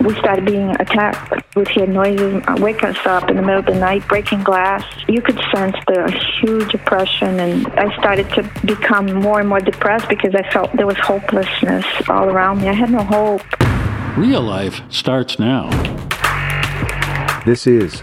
we started being attacked. We'd hear noises, uh, wake us up in the middle of the night, breaking glass. You could sense the huge oppression, and I started to become more and more depressed because I felt there was hopelessness all around me. I had no hope. Real life starts now. This is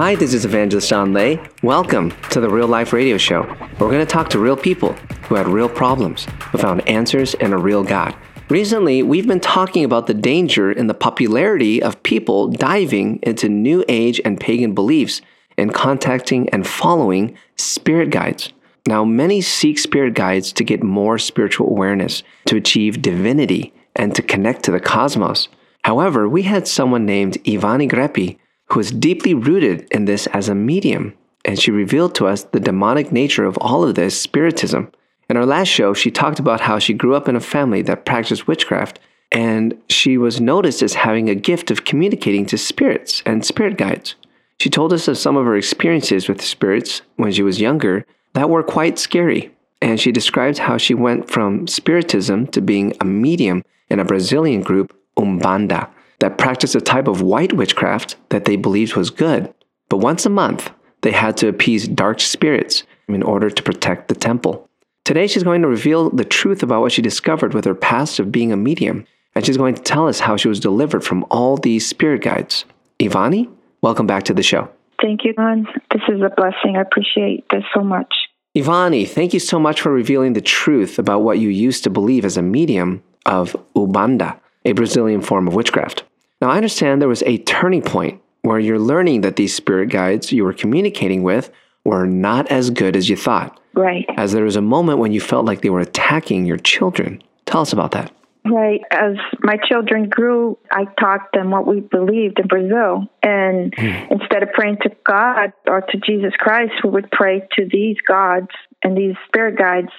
Hi, this is Evangelist Anh Le. Welcome to the Real Life Radio Show. We're going to talk to real people who had real problems, who found answers in a real God. Recently, we've been talking about the danger in the popularity of people diving into New Age and pagan beliefs and contacting and following spirit guides. Now, many seek spirit guides to get more spiritual awareness, to achieve divinity, and to connect to the cosmos. However, we had someone named Ivani Greppi who is deeply rooted in this as a medium, and she revealed to us the demonic nature of all of this spiritism. In our last show, she talked about how she grew up in a family that practiced witchcraft, and she was noticed as having a gift of communicating to spirits and spirit guides. She told us of some of her experiences with spirits when she was younger that were quite scary, and she described how she went from spiritism to being a medium in a Brazilian group, Umbanda that practiced a type of white witchcraft that they believed was good. But once a month, they had to appease dark spirits in order to protect the temple. Today, she's going to reveal the truth about what she discovered with her past of being a medium, and she's going to tell us how she was delivered from all these spirit guides. Ivani, welcome back to the show. Thank you, Don. This is a blessing. I appreciate this so much. Ivani, thank you so much for revealing the truth about what you used to believe as a medium of Umbanda, a Brazilian form of witchcraft. Now, I understand there was a turning point where you're learning that these spirit guides you were communicating with were not as good as you thought. Right. As there was a moment when you felt like they were attacking your children. Tell us about that. Right. As my children grew, I taught them what we believed in Brazil. And mm. instead of praying to God or to Jesus Christ, we would pray to these gods and these spirit guides.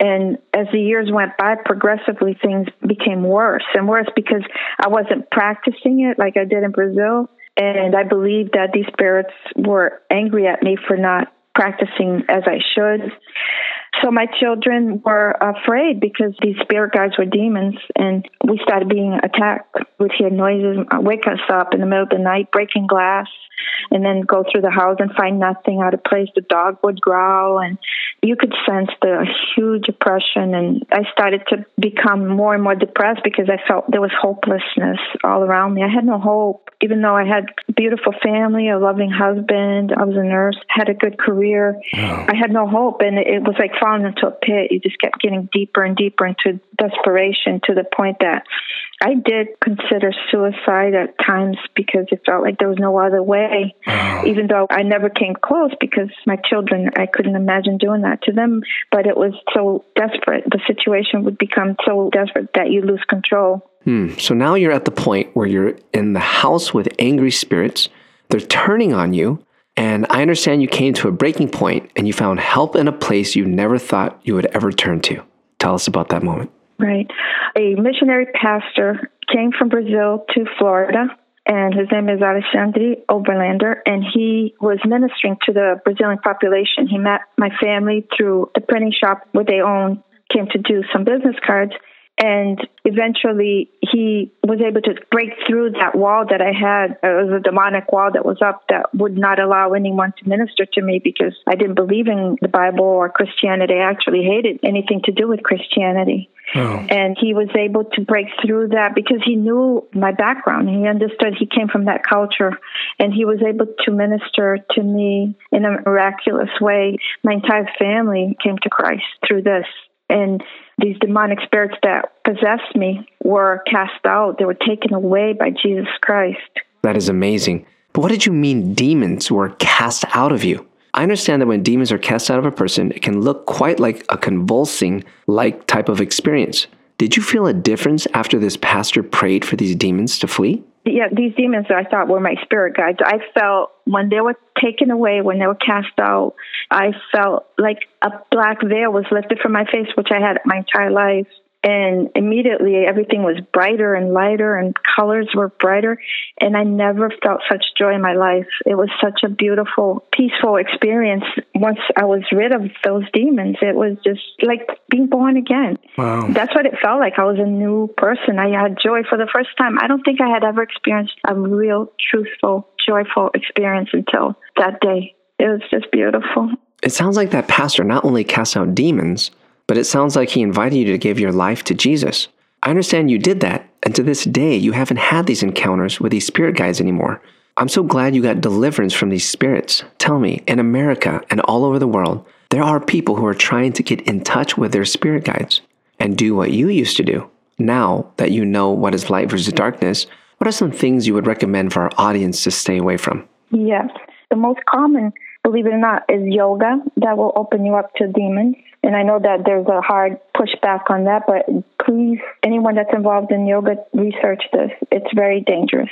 And as the years went by, progressively things became worse and worse because I wasn't practicing it like I did in Brazil. And I believed that these spirits were angry at me for not practicing as I should. So my children were afraid because these spirit guides were demons, and we started being attacked. We'd hear noises, wake us up in the middle of the night, breaking glass, and then go through the house and find nothing out of place. The dog would growl, and you could sense the huge oppression. And I started to become more and more depressed because I felt there was hopelessness all around me. I had no hope, even though I had a beautiful family, a loving husband. I was a nurse, had a good career. Oh. I had no hope, and it was like falling into a pit. You just kept getting deeper and deeper into desperation to the point that I did consider suicide at times because it felt like there was no other way, oh. even though I never came close because my children, I couldn't imagine doing that to them. But it was so desperate. The situation would become so desperate that you lose control. Hmm. So now you're at the point where you're in the house with angry spirits. They're turning on you. And I understand you came to a breaking point and you found help in a place you never thought you would ever turn to. Tell us about that moment. Right. A missionary pastor came from Brazil to Florida, and his name is Alexandre Oberlander, and he was ministering to the Brazilian population. He met my family through the printing shop where they own, came to do some business cards. And eventually he was able to break through that wall that I had. Uh, it was a demonic wall that was up that would not allow anyone to minister to me because I didn't believe in the Bible or Christianity. I actually hated anything to do with Christianity. Oh. And he was able to break through that because he knew my background. He understood he came from that culture and he was able to minister to me in a miraculous way. My entire family came to Christ through this. And these demonic spirits that possessed me were cast out. They were taken away by Jesus Christ. That is amazing. But what did you mean demons were cast out of you? I understand that when demons are cast out of a person, it can look quite like a convulsing like type of experience. Did you feel a difference after this pastor prayed for these demons to flee? Yeah, these demons that I thought were my spirit guides. I felt when they were taken away, when they were cast out, I felt like a black veil was lifted from my face, which I had my entire life. And immediately everything was brighter and lighter and colors were brighter. And I never felt such joy in my life. It was such a beautiful, peaceful experience once I was rid of those demons. It was just like being born again. Wow. That's what it felt like. I was a new person. I had joy for the first time. I don't think I had ever experienced a real, truthful, joyful experience until that day. It was just beautiful. It sounds like that pastor not only casts out demons, but it sounds like he invited you to give your life to Jesus. I understand you did that, and to this day, you haven't had these encounters with these spirit guides anymore. I'm so glad you got deliverance from these spirits. Tell me, in America and all over the world, there are people who are trying to get in touch with their spirit guides and do what you used to do. Now that you know what is light versus darkness, what are some things you would recommend for our audience to stay away from? Yes. The most common, believe it or not, is yoga that will open you up to demons. And I know that there's a hard pushback on that, but please, anyone that's involved in yoga, research this. It's very dangerous.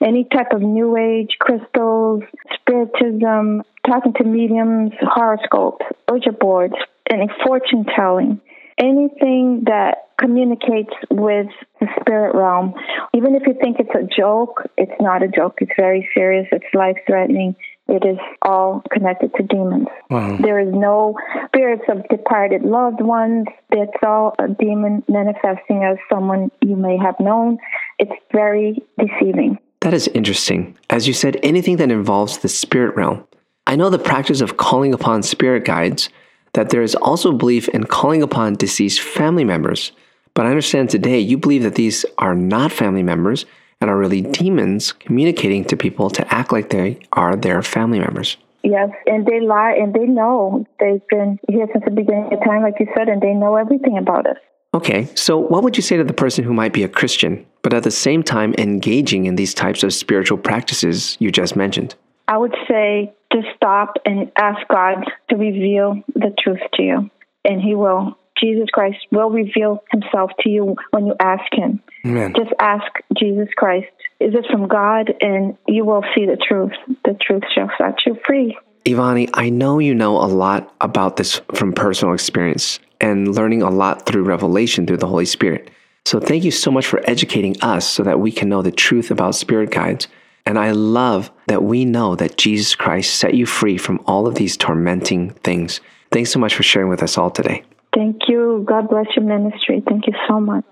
Any type of new age, crystals, spiritism, talking to mediums, horoscopes, Ouija boards, any fortune telling, anything that communicates with the spirit realm. Even if you think it's a joke, it's not a joke. It's very serious. It's life threatening. It is all connected to demons. Wow. There is no spirits of departed loved ones. It's all a demon manifesting as someone you may have known. It's very deceiving. That is interesting. As you said, anything that involves the spirit realm. I know the practice of calling upon spirit guides, that there is also belief in calling upon deceased family members. But I understand today you believe that these are not family members and are really demons communicating to people to act like they are their family members. Yes, and they lie and they know. They've been here since the beginning of time, like you said, and they know everything about us. Okay, so what would you say to the person who might be a Christian, but at the same time engaging in these types of spiritual practices you just mentioned? I would say to stop and ask God to reveal the truth to you, and He will. Jesus Christ will reveal Himself to you when you ask Him. Amen. Just ask Jesus Christ, is this from God? And you will see the truth. The truth shall set you free. Ivani, I know you know a lot about this from personal experience and learning a lot through revelation through the Holy Spirit. So thank you so much for educating us so that we can know the truth about spirit guides. And I love that we know that Jesus Christ set you free from all of these tormenting things. Thanks so much for sharing with us all today. Thank you. God bless your ministry. Thank you so much.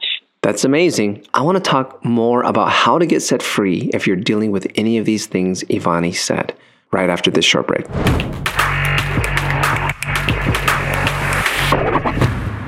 That's amazing. I want to talk more about how to get set free if you're dealing with any of these things Ivani said right after this short break.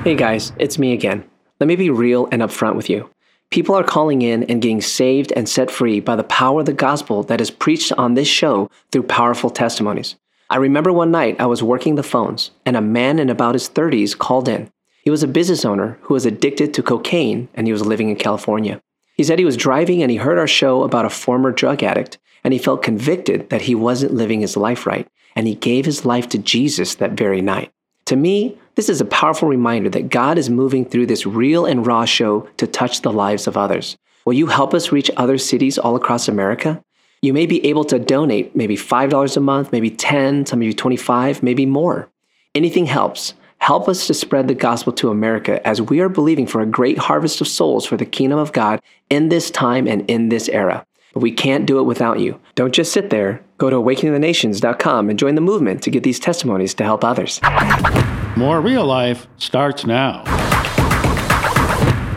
Hey guys, it's me again. Let me be real and upfront with you. People are calling in and getting saved and set free by the power of the gospel that is preached on this show through powerful testimonies. I remember one night I was working the phones and a man in about his 30s called in. He was a business owner who was addicted to cocaine and he was living in California. He said he was driving and he heard our show about a former drug addict and he felt convicted that he wasn't living his life right and he gave his life to Jesus that very night. To me, this is a powerful reminder that God is moving through this real and raw show to touch the lives of others. Will you help us reach other cities all across America? You may be able to donate maybe $5 a month, maybe 10, some of you 25, maybe more. Anything helps. Help us to spread the gospel to America as we are believing for a great harvest of souls for the kingdom of God in this time and in this era. But we can't do it without you. Don't just sit there. Go to awakeningthenations.com and join the movement to get these testimonies to help others. More real life starts now.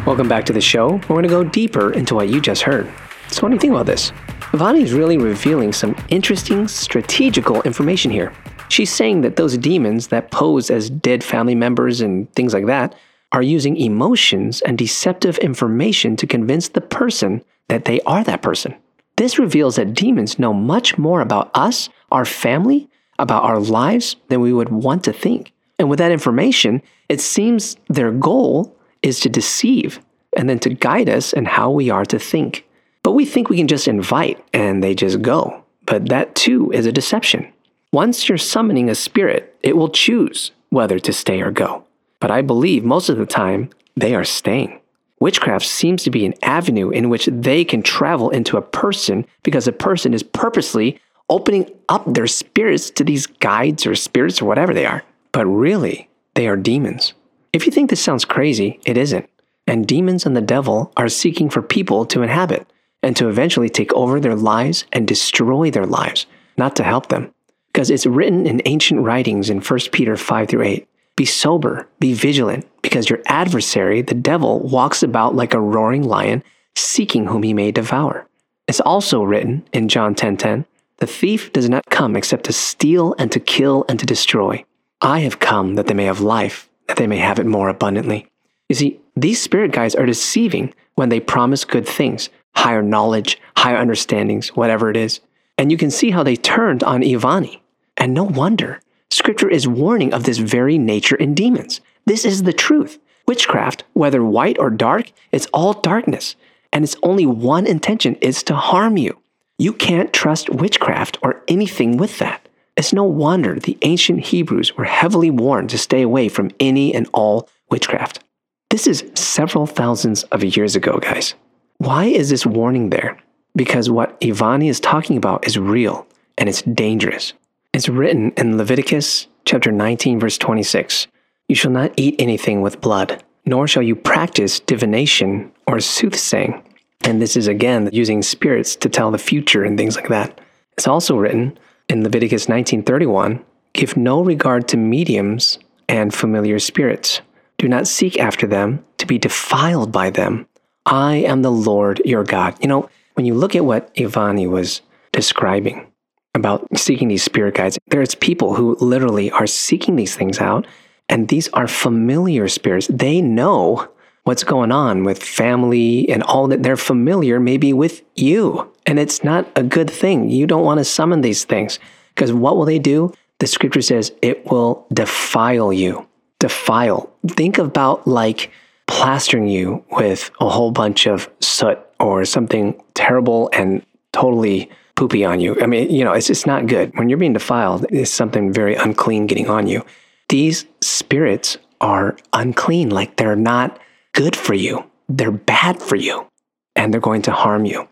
Welcome back to the show. We're going to go deeper into what you just heard. So, what do you think about this? Vani is really revealing some interesting strategical information here. She's saying that those demons that pose as dead family members and things like that are using emotions and deceptive information to convince the person that they are that person. This reveals that demons know much more about us, our family, about our lives than we would want to think. And with that information, it seems their goal is to deceive and then to guide us in how we are to think. But we think we can just invite and they just go. But that too is a deception. Once you're summoning a spirit, it will choose whether to stay or go. But I believe most of the time they are staying. Witchcraft seems to be an avenue in which they can travel into a person because a person is purposely opening up their spirits to these guides or spirits or whatever they are. But really, they are demons. If you think this sounds crazy, it isn't. And demons and the devil are seeking for people to inhabit and to eventually take over their lives and destroy their lives, not to help them. Because it's written in ancient writings in 1 Peter 5 through 8 Be sober, be vigilant, because your adversary, the devil, walks about like a roaring lion, seeking whom he may devour. It's also written in John 10 10 The thief does not come except to steal and to kill and to destroy. I have come that they may have life, that they may have it more abundantly. You see, these spirit guides are deceiving when they promise good things, higher knowledge, higher understandings, whatever it is. And you can see how they turned on Ivani. And no wonder. Scripture is warning of this very nature in demons. This is the truth. Witchcraft, whether white or dark, it's all darkness. And its only one intention is to harm you. You can't trust witchcraft or anything with that. It's no wonder the ancient Hebrews were heavily warned to stay away from any and all witchcraft. This is several thousands of years ago, guys. Why is this warning there? Because what Ivani is talking about is real and it's dangerous. It's written in Leviticus chapter 19, verse 26 You shall not eat anything with blood, nor shall you practice divination or soothsaying. And this is again using spirits to tell the future and things like that. It's also written in Leviticus 19:31, give no regard to mediums and familiar spirits. Do not seek after them to be defiled by them. I am the Lord your God. You know, when you look at what Ivani was describing about seeking these spirit guides, there's people who literally are seeking these things out, and these are familiar spirits. They know what's going on with family and all that. They're familiar maybe with you, and it's not a good thing. You don't want to summon these things because what will they do? The scripture says it will defile you. Defile. Think about like plastering you with a whole bunch of soot or something terrible and totally poopy on you. I mean, you know, it's just not good. When you're being defiled, it's something very unclean getting on you. These spirits are unclean, like they're not good for you. They're bad for you and they're going to harm you.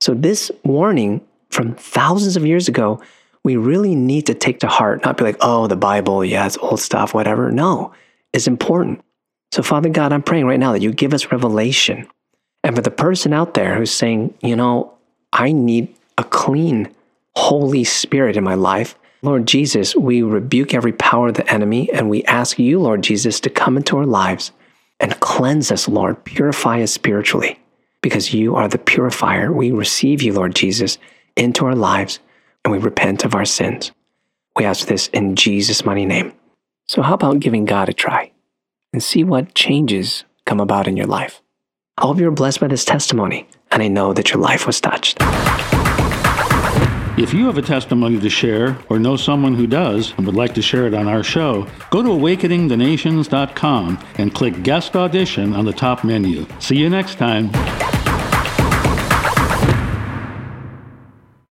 So, this warning from thousands of years ago, we really need to take to heart, not be like, oh, the Bible, yeah, it's old stuff, whatever. No, it's important. So, Father God, I'm praying right now that you give us revelation. And for the person out there who's saying, you know, I need a clean, Holy Spirit in my life, Lord Jesus, we rebuke every power of the enemy and we ask you, Lord Jesus, to come into our lives and cleanse us, Lord. Purify us spiritually because you are the purifier. We receive you, Lord Jesus, into our lives and we repent of our sins. We ask this in Jesus' mighty name. So, how about giving God a try and see what changes come about in your life? I hope you're blessed by this testimony, and I know that your life was touched. If you have a testimony to share or know someone who does and would like to share it on our show, go to awakeningthenations.com and click Guest Audition on the top menu. See you next time.